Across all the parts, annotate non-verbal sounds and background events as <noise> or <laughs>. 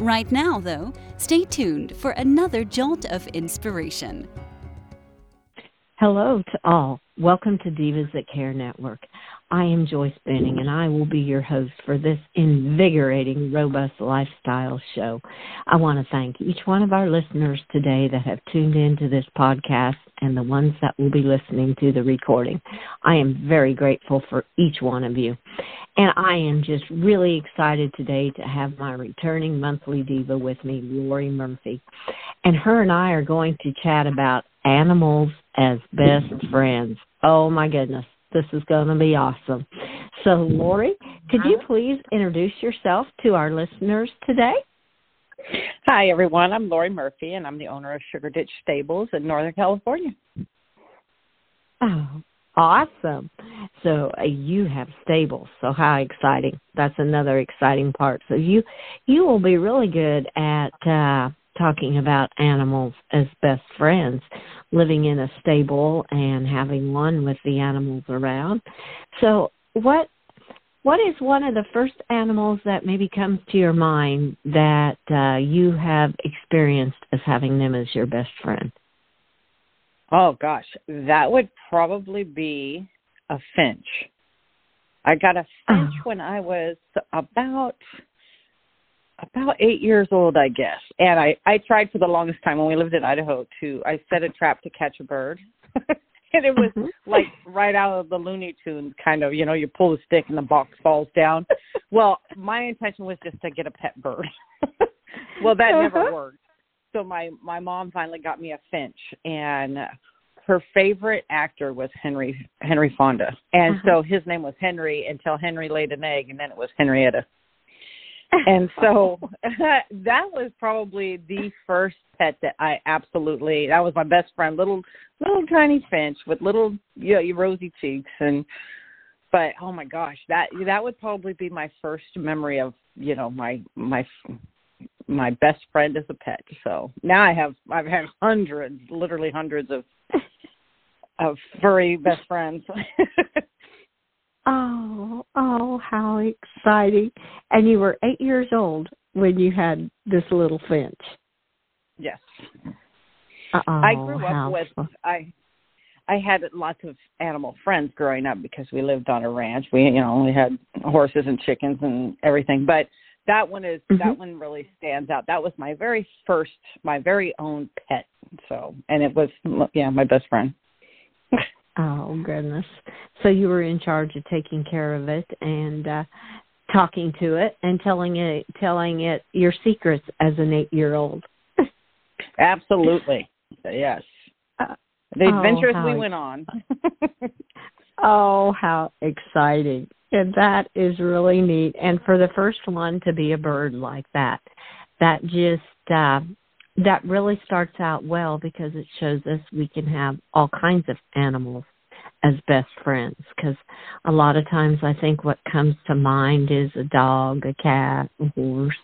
Right now, though, stay tuned for another jolt of inspiration. Hello to all. Welcome to Divas That Care Network. I am Joyce Benning, and I will be your host for this invigorating, robust lifestyle show. I want to thank each one of our listeners today that have tuned into this podcast and the ones that will be listening to the recording. I am very grateful for each one of you. And I am just really excited today to have my returning monthly diva with me, Lori Murphy. And her and I are going to chat about animals as best friends. Oh my goodness, this is going to be awesome. So, Lori, could you please introduce yourself to our listeners today? Hi, everyone. I'm Lori Murphy, and I'm the owner of Sugar Ditch Stables in Northern California. Oh, awesome. So uh, you have stables. So how exciting. That's another exciting part. So you you will be really good at uh talking about animals as best friends, living in a stable and having one with the animals around. So what what is one of the first animals that maybe comes to your mind that uh, you have experienced as having them as your best friend? Oh gosh, that would probably be a finch. I got a finch oh. when I was about about eight years old, I guess. And I I tried for the longest time when we lived in Idaho to I set a trap to catch a bird. <laughs> and it was mm-hmm. like right out of the Looney Tunes kind of, you know, you pull the stick and the box falls down. well, my intention was just to get a pet bird. <laughs> well, that uh-huh. never worked. So my my mom finally got me a finch and her favorite actor was Henry Henry Fonda. And uh-huh. so his name was Henry until Henry laid an egg and then it was Henrietta. And <laughs> so oh. <laughs> that was probably the first pet that I absolutely that was my best friend, little little tiny finch with little you know, rosy cheeks and but oh my gosh, that that would probably be my first memory of, you know, my my my best friend as a pet. So now I have I've had hundreds, literally hundreds of of furry best friends. <laughs> Oh, oh, how exciting. And you were eight years old when you had this little finch. Yes. Oh, I grew up with fun. I I had lots of animal friends growing up because we lived on a ranch. We you know, we had horses and chickens and everything. But that one is mm-hmm. that one really stands out. That was my very first my very own pet. So and it was yeah, my best friend. Oh goodness! So you were in charge of taking care of it and uh, talking to it and telling it telling it your secrets as an eight year old. <laughs> Absolutely, yes. Uh, the oh, adventures we went on. <laughs> oh, how exciting! And that is really neat. And for the first one to be a bird like that, that just uh, that really starts out well because it shows us we can have all kinds of animals as best friends because a lot of times I think what comes to mind is a dog, a cat, a horse,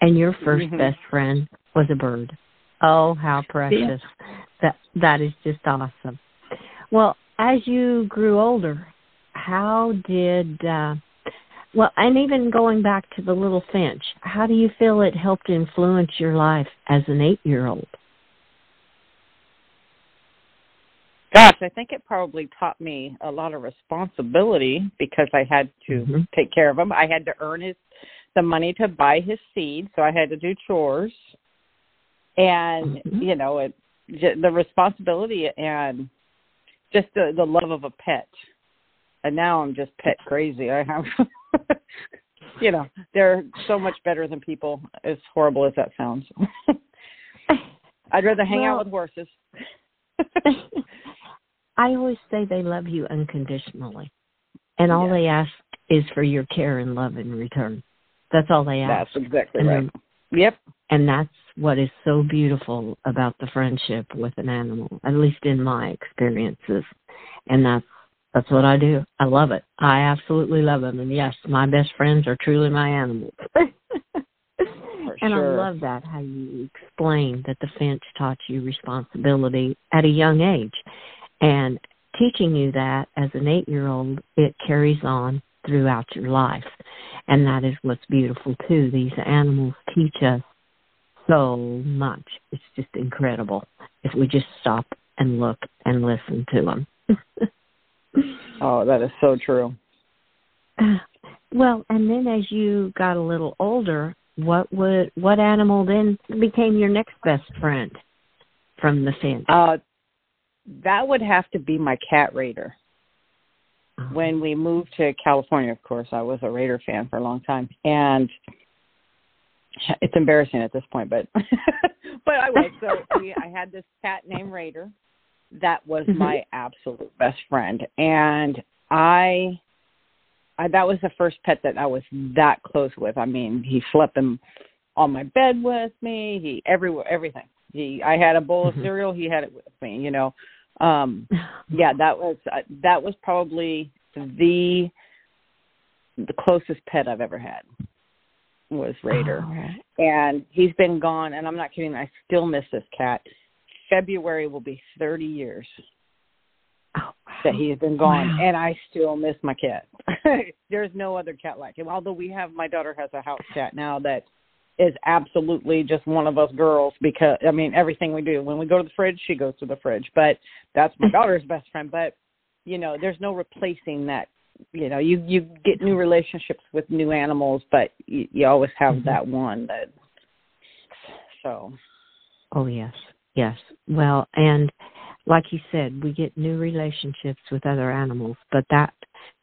and your 1st mm-hmm. best friend was a bird. Oh, how precious. Yeah. That that is just awesome. Well, as you grew older, how did uh well, and even going back to the little finch, how do you feel it helped influence your life as an 8-year-old? Gosh, I think it probably taught me a lot of responsibility because I had to mm-hmm. take care of him. I had to earn his the money to buy his seed, so I had to do chores. And mm-hmm. you know, it the responsibility and just the the love of a pet and now I'm just pet crazy. I have, <laughs> you know, they're so much better than people. As horrible as that sounds, <laughs> I'd rather hang well, out with horses. <laughs> I always say they love you unconditionally, and all they ask is for your care and love in return. That's all they ask. That's exactly and right. Yep. And that's what is so beautiful about the friendship with an animal, at least in my experiences. And that's that's what I do. I love it. I absolutely love them. And yes, my best friends are truly my animals. <laughs> and sure. I love that how you explain that the finch taught you responsibility at a young age. And teaching you that as an eight year old, it carries on throughout your life. And that is what's beautiful too. These animals teach us so much. It's just incredible if we just stop and look and listen to them. <laughs> oh, that is so true. <sighs> Well, and then as you got a little older, what would what animal then became your next best friend from the finch? Uh, that would have to be my cat Raider. Uh-huh. When we moved to California, of course, I was a Raider fan for a long time, and it's embarrassing at this point, but <laughs> but I was. So <laughs> we, I had this cat named Raider that was Mhm. my absolute best friend, and I, I that was the first pet that I was that close with. I mean, he slept in on my bed with me. He everywhere, everything. He, I had a bowl of Mhm. cereal. He had it with me. You know, um, yeah, that was uh, that was probably the the closest pet I've ever had was Raider, Oh, and he's been gone. And I'm not kidding. I still miss this cat. February will be 30 years oh, that he has been gone, Wow. and I still miss my cat. <laughs> There's no other cat like him. Although we have, my daughter has a house cat now that is absolutely just one of us girls because I mean everything we do. When we go to the fridge, she goes to the fridge. But that's my <laughs> daughter's best friend. But you know, there's no replacing that. You know, you you get new relationships with new animals, but you, you always have Mhm. that one that. So. Oh yes, yes. Well, and like you said, we get new relationships with other animals, but that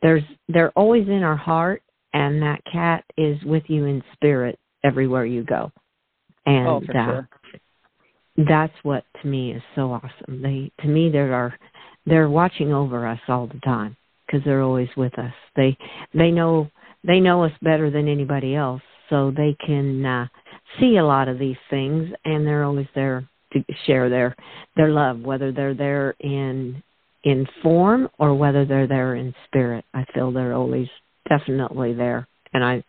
there's they're always in our heart, and that cat is with you in spirit everywhere you go. And oh, uh, sure. that's what to me is so awesome. They to me they are they're watching over us all the time because they're always with us. They they know they know us better than anybody else, so they can uh, see a lot of these things, and they're always there to share their their love, whether they're there in in form or whether they're there in spirit. I feel they're always definitely there, and I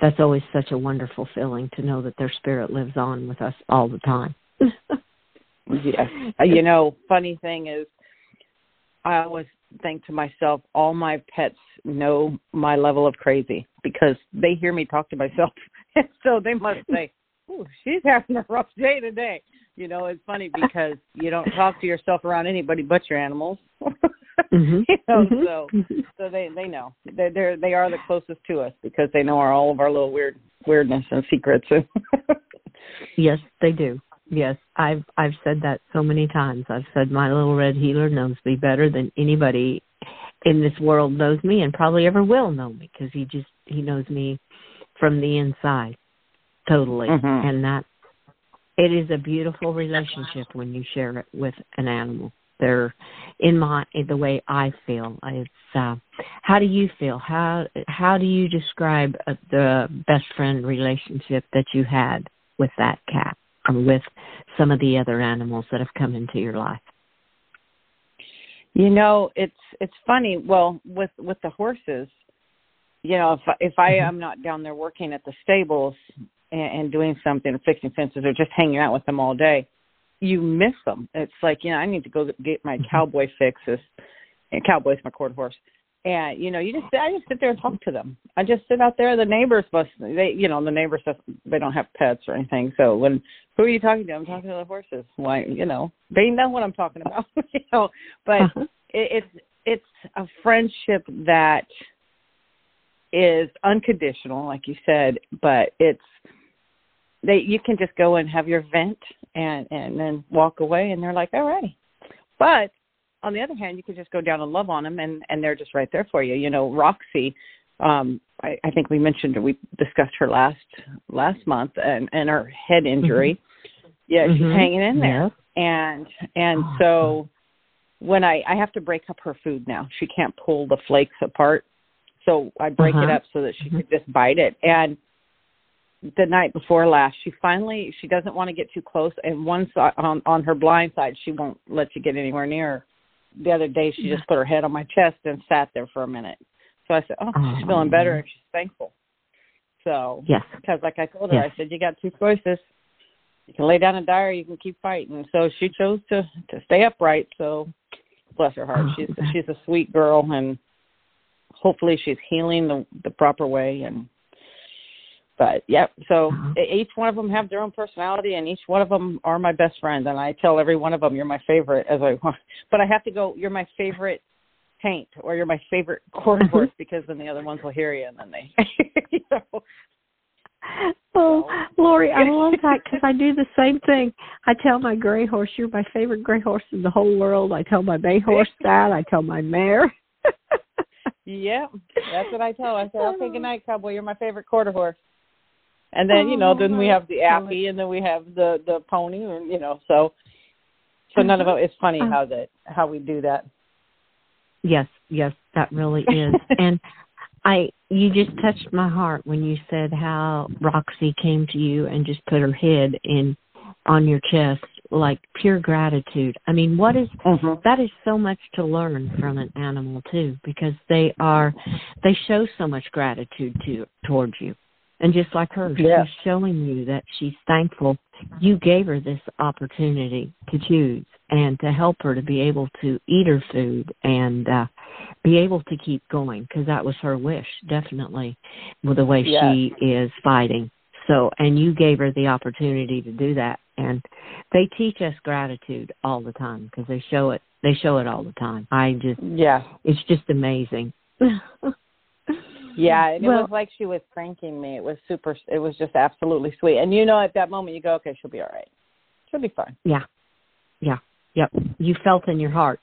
that's always such a wonderful feeling to know that their spirit lives on with us all the time. <laughs> Yes. Uh, You know, funny thing is, I always think to myself, all my pets know my level of crazy because they hear me talk to myself. <laughs> So they must say, Ooh, she's having a rough day today. You know, it's funny because you don't talk to yourself around anybody but your animals. <laughs> Mhm. <laughs> you know, Mhm. so so they they know. They're they're they are the closest to us because they know our all of our little weird weirdness and secrets. <laughs> Yes, they do. Yes, I've I've said that so many times. I've said my little red heeler knows me better than anybody in this world knows me, and probably ever will know me because he just he knows me from the inside totally, Mhm. and that it is a beautiful relationship when you share it with an animal. They're in my in the way I feel. It's uh, how do you feel? How how do you describe uh, the best friend relationship that you had with that cat or with some of the other animals that have come into your life? You know, it's it's funny. Well, with with the horses, you know, if if I Mhm. am not down there working at the stables and, and doing something, fixing fences, or just hanging out with them all day, you miss them. It's like you know, I need to go get my Mhm. cowboy fixes. And cowboy's my quarter horse. And you know, you just I just sit there and talk to them. I just sit out there. The neighbors must they you know the neighbors they don't have pets or anything. So when who are you talking to? I'm talking to the horses. Why you know they know what I'm talking about. <laughs> you know, but Uh-huh. it, it's it's a friendship that is unconditional, like you said, but it's they you can just go and have your vent and and then walk away, and they're like, all right. But on the other hand, you can just go down and love on them, and and they're just right there for you. You know, Roxy. Um, I, I think we mentioned we discussed her last last month and and her head injury. Yeah, she's Mhm. hanging in there Yes. and and Oh. so when I I have to break up her food now. She can't pull the flakes apart. So I break it Uh-huh. up so that she Mhm. could just bite it. And the night before last, she finally she doesn't want to get too close, and one side on on her blind side, she won't let you get anywhere near her. The other day, she just put her head on my chest and sat there for a minute. So I said, "Oh, she's feeling better, oh. and she's thankful." So yes, because like I told her, yes. I said, "You got two choices. You can lay down and die, or you can keep fighting." So she chose to to stay upright. So bless her heart, Oh, she's she's a sweet girl, and hopefully she's healing the the proper way and but yeah, so Uh-huh. each one of them have their own personality and each one of them are my best friend and i tell every one of them you're my favorite as i want, <laughs> but i have to go you're my favorite paint or you're my favorite <laughs> quarter horse because then the other ones will hear you and then they <laughs> you know Oh, Lori, I love that because I do the same thing. I tell my gray horse, "You're my favorite gray horse in the whole world." I tell my bay horse that. I tell my mare. yeah that's what i tell i said okay good night cowboy you're my favorite quarter horse and then you know then we have the appy and then we have the the pony and you know so so none of it it's funny Uh-huh. how that how we do that Yes, yes, that really is. <laughs> and I you just touched my heart when you said how Roxy came to you and just put her head in on your chest like pure gratitude. I mean, what is mm-hmm. that is so much to learn from an animal too because they are they show so much gratitude to towards you. And just like her, Yeah. she's showing you that she's thankful. You gave her this opportunity to choose and to help her to be able to eat her food and uh be able to keep going because that was her wish definitely with the way she is fighting. So and you gave her the opportunity to do that. And they teach us gratitude all the time because they show it they show it all the time. I just yeah. it's just amazing <laughs> yeah and it was like she was pranking me it was super it was just absolutely sweet and you know at that moment you go okay she'll be all right she'll be fine Yeah. Yeah. Yep. You felt in your heart.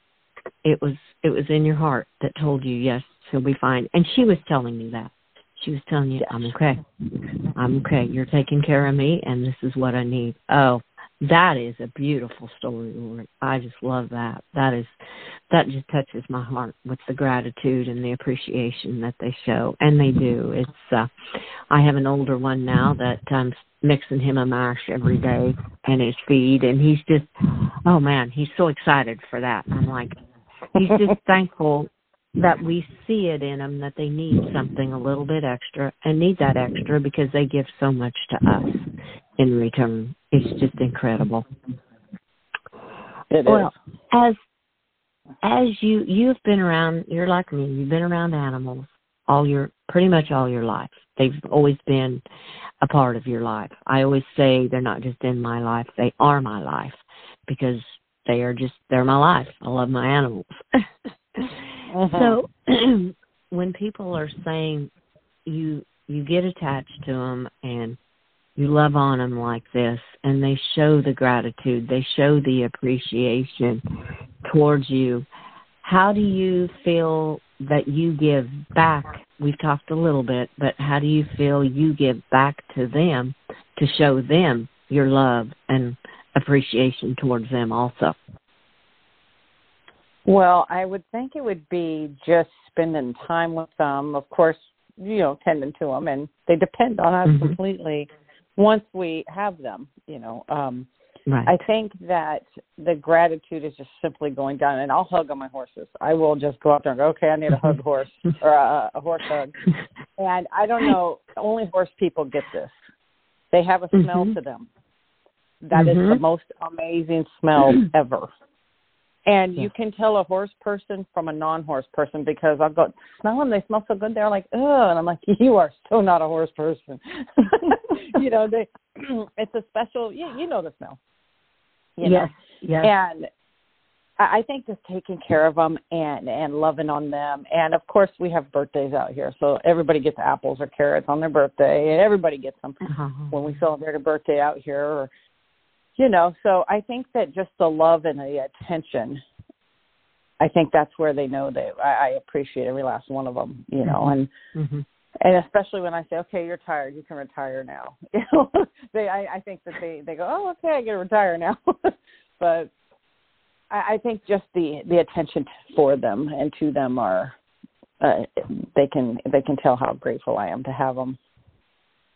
It was it was in your heart that told you yes, she'll be fine. And she was telling me that. She was telling you, Yes. I'm okay. I'm okay. You're taking care of me and this is what I need. Oh, that is a beautiful story, Lori. I just love that. That is that just touches my heart with the gratitude and the appreciation that they show. And they do. It's uh I have an older one now that I'm mixing him a mash every day and his feed and he's just oh man, he's so excited for that. I'm like he's just <laughs> thankful that we see it in them that they need something a little bit extra and need that extra because they give so much to us in return. It's just incredible. It is. Well, as as you you've been around, you're like me. You've been around animals all your pretty much all your life. They've always been a part of your life. I always say they're not just in my life; they are my life because they are just they're my life. I love my animals. Mhm. <laughs> So <clears throat> when people are saying you you get attached to them and you love on them like this and they show the gratitude, they show the appreciation towards you, how do you feel that you give back? We've talked a little bit, but how do you feel you give back to them to show them your love and appreciation towards them also? Well, I would think it would be just spending time with them. Of course, you know, tending to them, and they depend on us Mhm. completely once we have them. You know, um, Right. I think that the gratitude is just simply going down, and I'll hug on my horses. I will just go out there and go, okay, I need a hug <laughs> horse or a, a horse hug. And I don't know, only horse people get this. They have a smell Mhm. to them. That is the Mhm. most amazing smell <clears throat> ever. And Yeah. you can tell a horse person from a non-horse person because I'll go smell them. They smell so good. They're like, oh, and I'm like, <laughs> you are so not a horse person. <laughs> you know, they. <clears throat> it's a special. You, you know the smell. You know? yes. Yes. And I think just taking care of them and and loving on them, and of course we have birthdays out here, so everybody gets apples or carrots on their birthday, and everybody gets them Uh-huh. when we celebrate a birthday out here, or you know. So I think that just the love and the attention, I think that's where they know that I, I appreciate every last one of them, you know, and Mhm. And especially when I say, okay, you're tired, you can retire now. <laughs> They, I, I think that they, they go, oh, okay, I get to retire now. <laughs> but I, I think just the, the attention for them and to them are, uh, they can, they can tell how grateful I am to have them.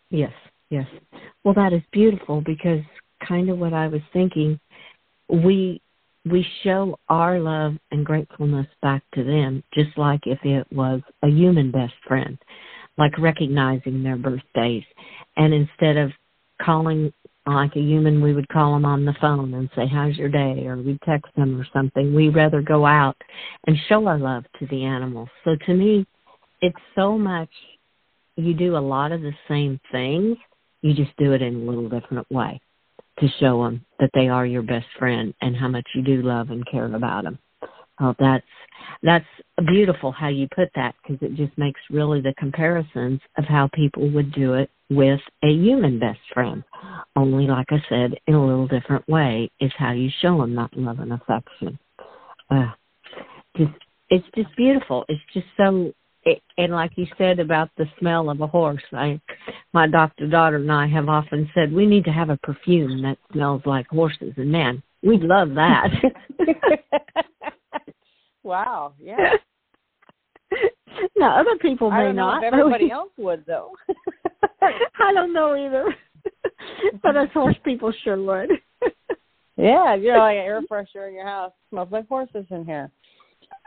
Yes, Yes. Well, that is beautiful because kind of what I was thinking, we we show our love and gratefulness back to them just like if it was a human best friend, like recognizing their birthdays. And instead of calling like a human, we would call them on the phone and say, How's your day? Or we'd text them or something. We rather go out and show our love to the animals. So to me, it's so much, you do a lot of the same things, you just do it in a little different way to show them that they are your best friend and how much you do love and care about them. Oh, that's that's beautiful how you put that because it just makes really the comparisons of how people would do it with a human best friend. Only, like I said, in a little different way is how you show them that love and affection. Uh, just it's just beautiful. It's just so it, and like you said about the smell of a horse, I, my doctor daughter and I have often said we need to have a perfume that smells like horses, and man, we'd love that. <laughs> <laughs> wow, yeah. <laughs> now other people may I don't not. Know if everybody else would though. <laughs> I don't know either, <laughs> but us horse people sure would. yeah, you know, like air freshener in your house smells like horses in here.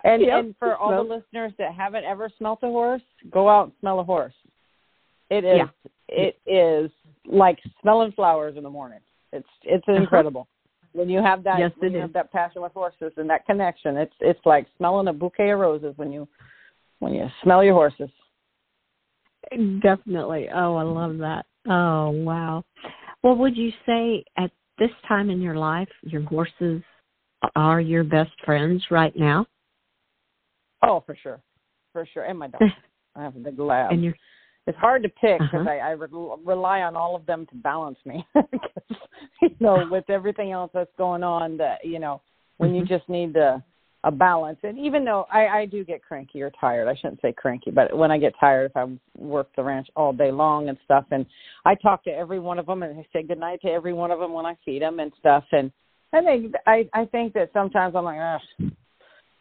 And Yep, and for all the listeners that haven't ever smelt a horse, go out and smell a horse. It is Yeah. it is like smelling flowers in the morning. It's it's Uh-huh. incredible. When you have that Yes, when you is. have that passion with horses and that connection, it's it's like smelling a bouquet of roses when you when you smell your horses. Definitely. Oh, I love that. Oh, wow. Well, would you say at this time in your life, your horses are your best friends right now? Oh, for sure, for sure. And my dog. <laughs> I have a big lab. and you're it's hard to pick because Uh-huh. I, I re- rely on all of them to balance me. <laughs> 'Cause, you know, with everything else that's going on, that you know, when you Mhm. just need a, a balance. And even though I, I do get cranky or tired, I shouldn't say cranky, but when I get tired, if I work the ranch all day long and stuff, and I talk to every one of them and I say goodnight to every one of them when I feed them and stuff. And I think I I think that sometimes I'm like, Ugh,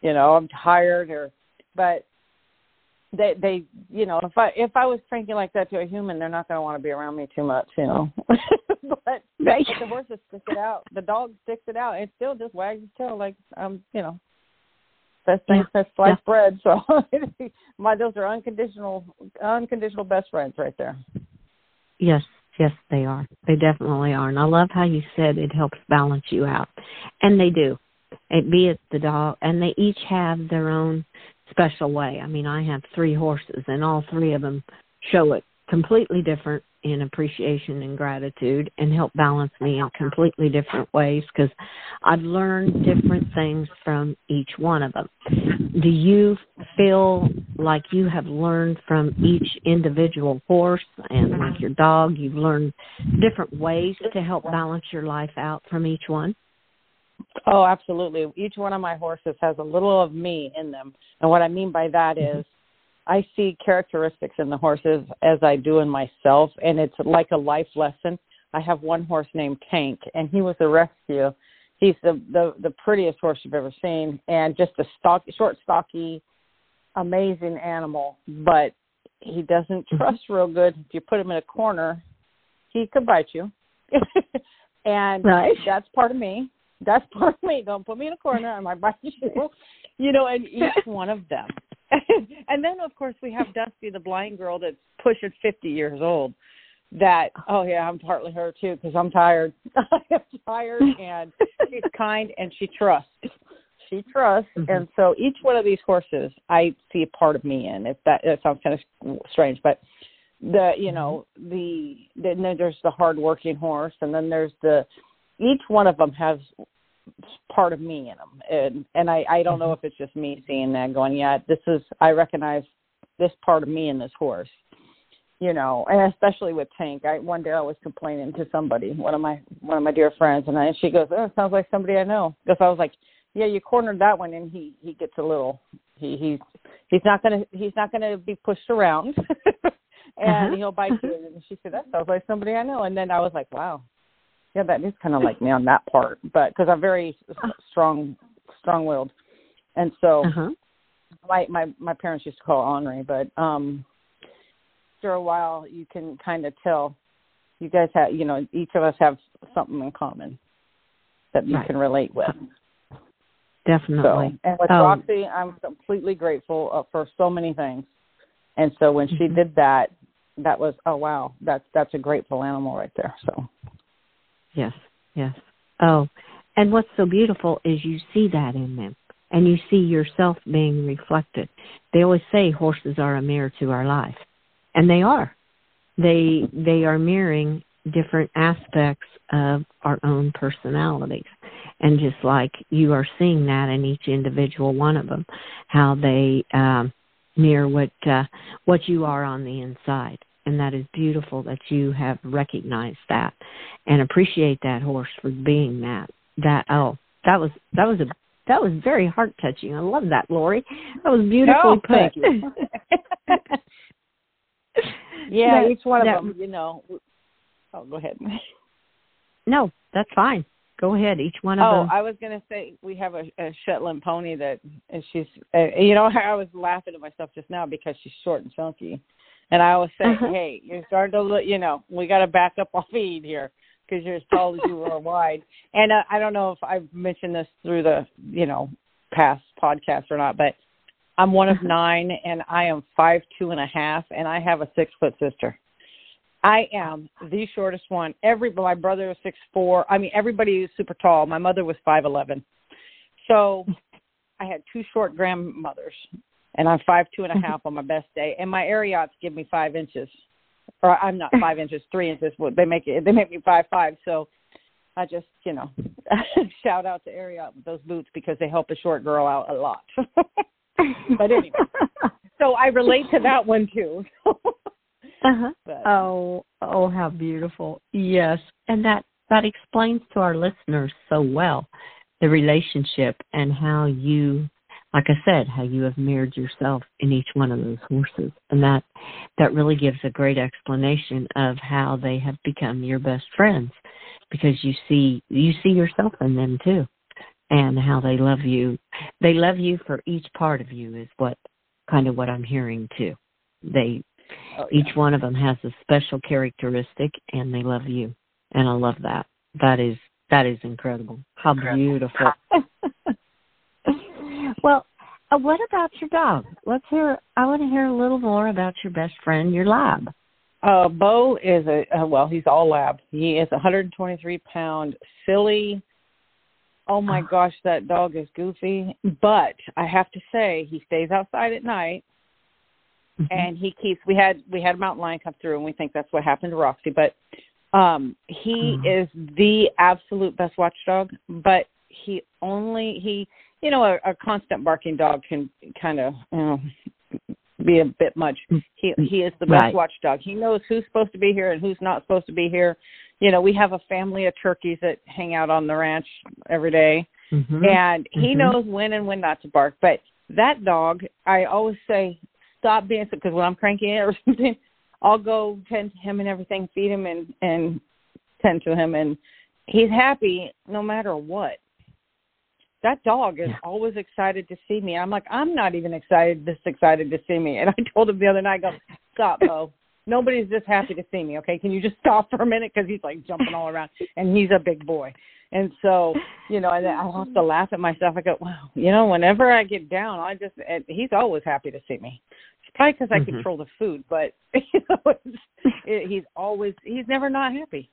you know, I'm tired or, but they they you know if i if i was cranky like that to a human they're not going to want to be around me too much you know <laughs> but, but the horses stick it out the dog sticks it out it still just wags its tail like um you know best thing Yeah. since sliced bread so <laughs> my those are unconditional unconditional best friends right there Yes, yes, they are. They definitely are. And I love how you said it helps balance you out. And they do. It, be it the dog, and they each have their own special way. I mean, I have three horses, and all three of them show it completely different in appreciation and gratitude and help balance me in completely different ways because I've learned different things from each one of them. Do you feel like you have learned from each individual horse and like your dog, you've learned different ways to help balance your life out from each one? Oh, absolutely. Each one of my horses has a little of me in them. And what I mean by that mm-hmm. is I see characteristics in the horses as I do in myself and it's like a life lesson. I have one horse named Tank and he was a rescue. He's the the, the prettiest horse you've ever seen and just a stock short stocky amazing animal, but he doesn't mm-hmm. trust real good. If you put him in a corner, he could bite you. <laughs> and Right. that's part of me. That's <laughs> part of me. Don't put me in a corner. I might bite <laughs> you. You know, and each <laughs> one of them. and then, of course, we have Dusty, the blind girl that's pushing 50 years old. That, oh, yeah, I'm partly her too because I'm tired. I'm tired, and she's kind and she trusts. She trusts. Mhm. And so each one of these horses, I see a part of me in. If that, that sounds kind of strange, but the you know the then there's the hardworking horse and then there's the each one of them has part of me in them and and i i don't know if it's just me seeing that going yeah this is i recognize this part of me in this horse you know and especially with tank. I one day i was complaining to somebody one of my one of my dear friends and i she goes oh it sounds like somebody i know. Because i was like yeah you cornered that one and he he gets a little he he's he's not gonna he's not gonna be pushed around <laughs> and Uh-huh. he'll bite you. And she said that sounds like somebody i know. And then i was like wow yeah that is kind of like me on that part but because i'm very strong strong willed and so Uh-huh. my my my parents used to call ornery but um after a while you can kind of tell You guys have, you know, each of us have something in common that you Right. can relate with. So, Definitely. and with Um, Roxy, I'm completely grateful uh, for so many things. And so when she Mhm. did that, that was oh wow, that's that's a grateful animal right there. So Yes, yes. Oh, and what's so beautiful is you see that in them and you see yourself being reflected. They always say horses are a mirror to our life. And they are. They they are mirroring different aspects of our own personalities. And just like you are seeing that in each individual one of them, how they um mirror what uh, what you are on the inside. And that is beautiful that you have recognized that and appreciate that horse for being that. That oh, that was that was a that was very heart touching. I love that, Lori. That was beautifully No, put. <laughs> yeah, That- each one of them, you know. Oh, go ahead. No, that's fine. Go ahead. Each one of Oh, them. I was going to say we have a, a Shetland pony that and she's, uh, you know, I was laughing at myself just now because she's short and chunky, and I always say, Uh-huh. hey, you're starting to look, you know, we got to back up our <laughs> feed here because you're as tall as you are <laughs> wide. And uh, I don't know if I've mentioned this through the, you know, past podcast or not, but I'm one of Uh-huh. nine, and I am five two and a half, and I have a six foot sister. I am the shortest one. Every my brother was six four. I mean, everybody is super tall. My mother was five eleven. So I had two short grandmothers, and I'm five two and a <laughs> half on my best day. And my Ariats give me five inches, or I'm not <laughs> five inches, three inches. They make it. They make me five five. So I just, you know, <laughs> shout out to Ariat with those boots because they help a short girl out a lot. but anyway, so I relate to that one too. uh-huh. but, Oh, oh, how beautiful! Yes, and that that explains to our listeners so well the relationship and how you, like I said, how you have mirrored yourself in each one of those horses, and that that really gives a great explanation of how they have become your best friends because you see you see yourself in them too, and how they love you. They love you for each part of you is what kind of what I'm hearing too. They oh, yeah. each one of them has a special characteristic and they love you and i love that that is that is incredible how beautiful <laughs> well uh, what about your dog let's hear i want to hear a little more about your best friend your lab Uh, Bo is a uh, well, he's all lab. He is a 123 pound silly. Oh my Oh. gosh, that dog is goofy. But I have to say, he stays outside at night, and he keeps. We had we had a mountain lion come through, and we think that's what happened to Roxy. But um, he Oh. is the absolute best watchdog. But he only he, you know, a, a constant barking dog can kind of you know be a bit much. He he is the best Right. watchdog. He knows who's supposed to be here and who's not supposed to be here. You know, we have a family of turkeys that hang out on the ranch every day, Mhm. and he Mhm. knows when and when not to bark. But that dog, I always say, stop being so, because when I'm cranky or <laughs> something, I'll go tend to him and everything, feed him and and tend to him, and he's happy no matter what. That dog is Yeah. always excited to see me. I'm like, I'm not even excited, this excited to see me. And I told him the other night, I go, stop, Bo. Nobody's this happy to see me. Okay, can you just stop for a minute? Because he's like jumping all around, and he's a big boy. And so, you know, and I have to laugh at myself. I go, wow, you know, whenever I get down, I just, and he's always happy to see me. It's probably because I Mhm. control the food, but <laughs> you know, it's, it, he's always, he's never not happy.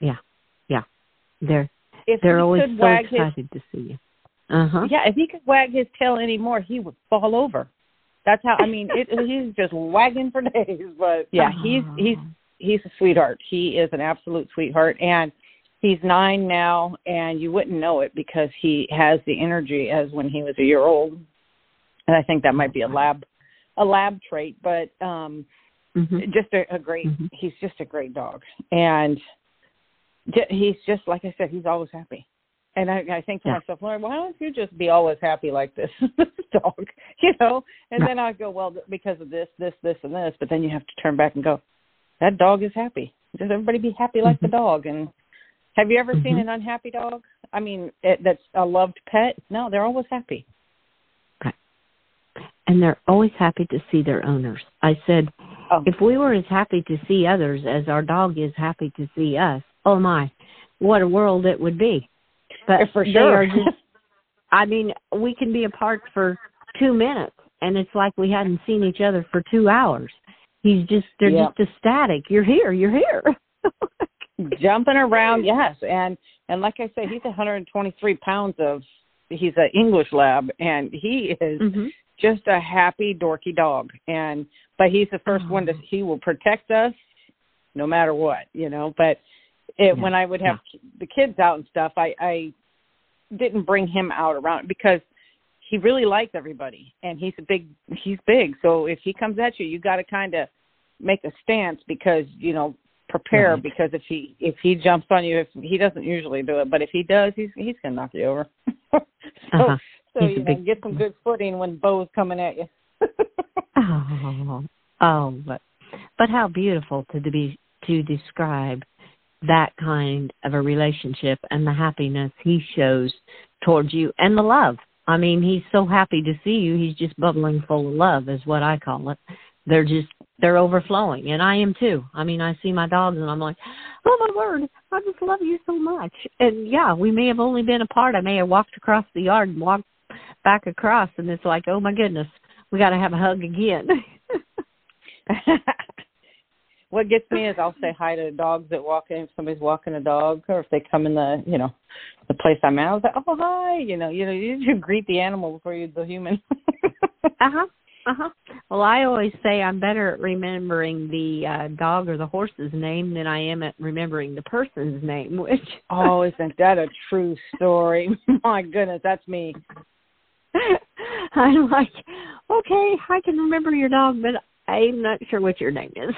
yeah yeah they're If they're he always could so wag his excited to see you uh-huh Yeah, if he could wag his tail anymore, he would fall over. That's how. I mean, it, <laughs> he's just wagging for days. But yeah, he's he's he's a sweetheart. He is an absolute sweetheart, and he's nine now, and you wouldn't know it because he has the energy as when he was a year old. And I think that might be a lab a lab trait, but um Mhm. just a, a great. Mhm. He's just a great dog, and he's just like I said. He's always happy. And I, I think to Yeah. myself, Lord, why don't you just be always happy like this, <laughs> this dog, <laughs> you know? And Right. then I go, well, because of this, this, this, and this. But then you have to turn back and go, that dog is happy. Does everybody be happy like the Mhm. dog? And have you ever seen Mhm. an unhappy dog? I mean, it, that's a loved pet. No, they're always happy. and they're always happy to see their owners. I said, oh. if we were as happy to see others as our dog is happy to see us, oh my, what a world it would be. But for sure. Just, I mean, we can be apart for two minutes, and it's like we hadn't seen each other for two hours. He's just they're just ecstatic. You're here. You're here. <laughs> Jumping around, yes, and and like I said, he's 123 pounds of. He's an English lab, and he is mm-hmm. just a happy, dorky dog. And but he's the 1st one to. Oh. He will protect us, no matter what, you know. But it, yeah. when I would have yeah. the kids out and stuff, I I didn't bring him out around because he really likes everybody and he's a big he's big so if he comes at you you got to kind of make a stance because you know prepare right. because if he if he jumps on you if he doesn't usually do it but if he does he's he's gonna knock you over <laughs> so uh-huh. so he's you know big... get some good footing when Bo's coming at you oh <laughs> oh but but how beautiful to be to describe that kind of a relationship and the happiness he shows towards you and the love. I mean, he's so happy to see you. He's just bubbling full of love, is what I call it. They're just they're overflowing, and I am too. I mean, I see my dogs, and I'm like, oh my word, I just love you so much. And yeah, we may have only been apart. I may have walked across the yard and walked back across, and it's like, oh my goodness, we got to have a hug again. <laughs> what gets me is I'll <laughs> say hi to dogs that walk in if somebody's walking a dog or if they come in the you know the place I'm at. I was like, oh hi, you know, you know, you, you greet the animal before you the human. <laughs> uh huh. Uh huh. Well, I always say I'm better at remembering the uh dog or the horse's name than I am at remembering the person's name. <laughs> Which oh, isn't that a true story? My goodness, that's me. I'm like, okay, I can remember your dog, but I'm not sure what your name is.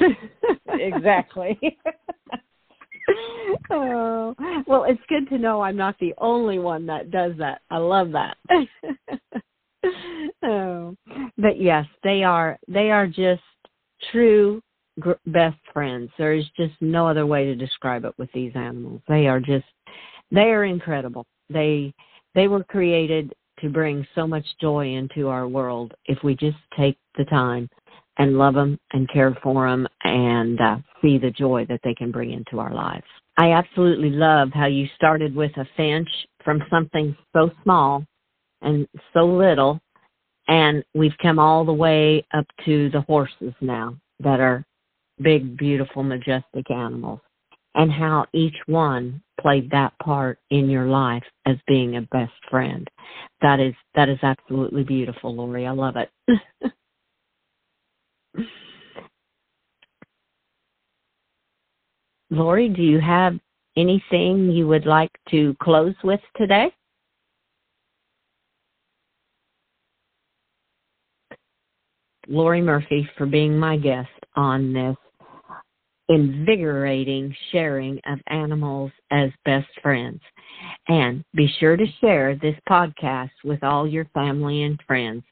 <laughs> exactly. <laughs> oh, well, it's good to know I'm not the only one that does that. I love that. <laughs> oh, but yes, they are. They are just true gr- best friends. There is just no other way to describe it with these animals. They are just. They are incredible. They they were created to bring so much joy into our world if we just take the time and love them and care for them and uh, see the joy that they can bring into our lives. I absolutely love how you started with a finch from something so small and so little, and we've come all the way up to the horses now that are big, beautiful, majestic animals, and how each one played that part in your life as being a best friend. That is that is absolutely beautiful, Lori. I love it. <laughs> Lori, do you have anything you would like to close with today? Lori Murphy for being my guest on this invigorating sharing of animals as best friends. And be sure to share this podcast with all your family and friends.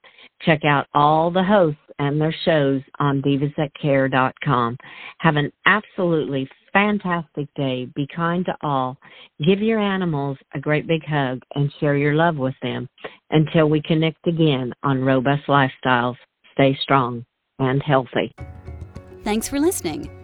Check out all the hosts and their shows on divasthatcare.com. Have an absolutely fantastic day. Be kind to all. Give your animals a great big hug and share your love with them. Until we connect again on Robust Lifestyles, stay strong and healthy. Thanks for listening.